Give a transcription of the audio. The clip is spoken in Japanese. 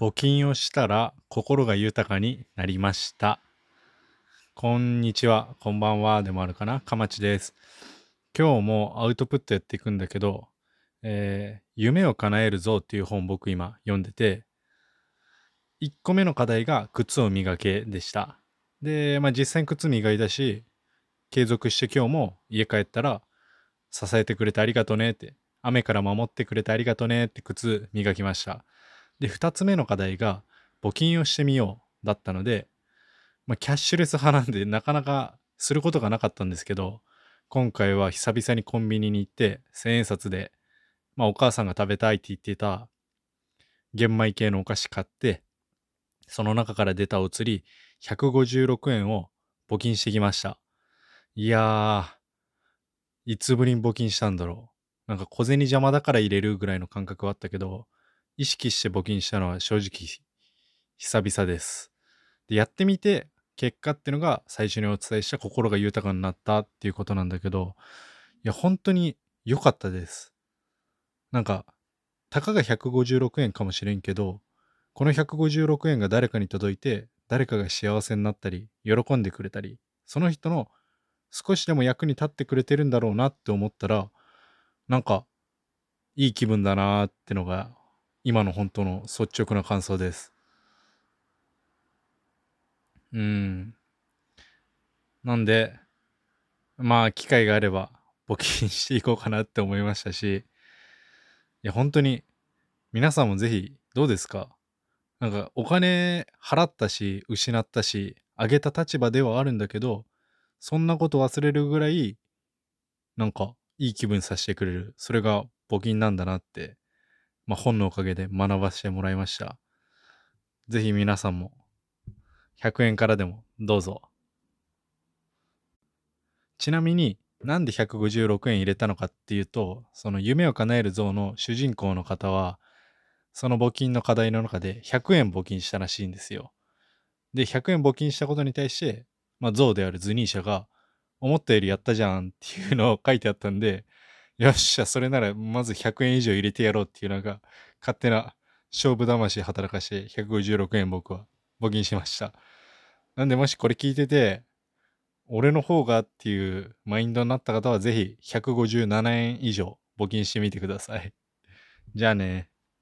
募金をしたら心が豊かになりました。こんにちは、こんばんはでもあるかな、かまちです。今日もアウトプットやっていくんだけど、えー夢を叶えるぞっていう本僕今読んでて、1個目の課題が靴を磨けでした。で、まあ実際に靴磨いたし、継続して今日も家帰ったら支えてくれてありがとねって、雨から守ってくれてありがとねって靴磨きました。で、2つ目の課題が募金をしてみようだったので、まあ、キャッシュレス派なんでなかなかすることがなかったんですけど、今回は久々にコンビニに行って1000円札で、まあお母さんが食べたいって言ってた玄米系のお菓子買って、その中から出たお釣り156円を募金してきました。いやー、いつぶりに募金したんだろう。なんか小銭邪魔だから入れるぐらいの感覚はあったけど、意識して募金したのは正直久々です。で、やってみて結果っていうのが最初にお伝えした心が豊かになったっていうことなんだけど、いや、本当に良かったです。なんか、たかが156円かもしれんけど、この156円が誰かに届いて、誰かが幸せになったり、喜んでくれたり、その人の少しでも役に立ってくれてるんだろうなって思ったら、なんか、いい気分だなーってのが、今の本当の率直な感想です。うん。なんで、まあ、機会があれば、募金していこうかなって思いましたし、いや、本当に、皆さんもぜひ、どうですか？なんか、お金払ったし、失ったし、あげた立場ではあるんだけど、そんなこと忘れるぐらい、なんか、いい気分させてくれる。それが募金なんだなって、まあ、本のおかげで学ばせてもらいました。ぜひ皆さんも、100円からでもどうぞ。ちなみになんで156円入れたのかっていうと、その夢を叶える像の主人公の方は、その募金の課題の中で100円募金したらしいんですよ。で、100円募金したことに対して、まあ、像であるズニーシャが、思ったよりやったじゃんっていうのを書いてあったんで、よっしゃ、それならまず100円以上入れてやろうっていうのが、勝手な勝負魂働かして156円僕は募金しました。なんでもしこれ聞いてて、俺の方がっていうマインドになった方はぜひ157円以上募金してみてください。じゃあね。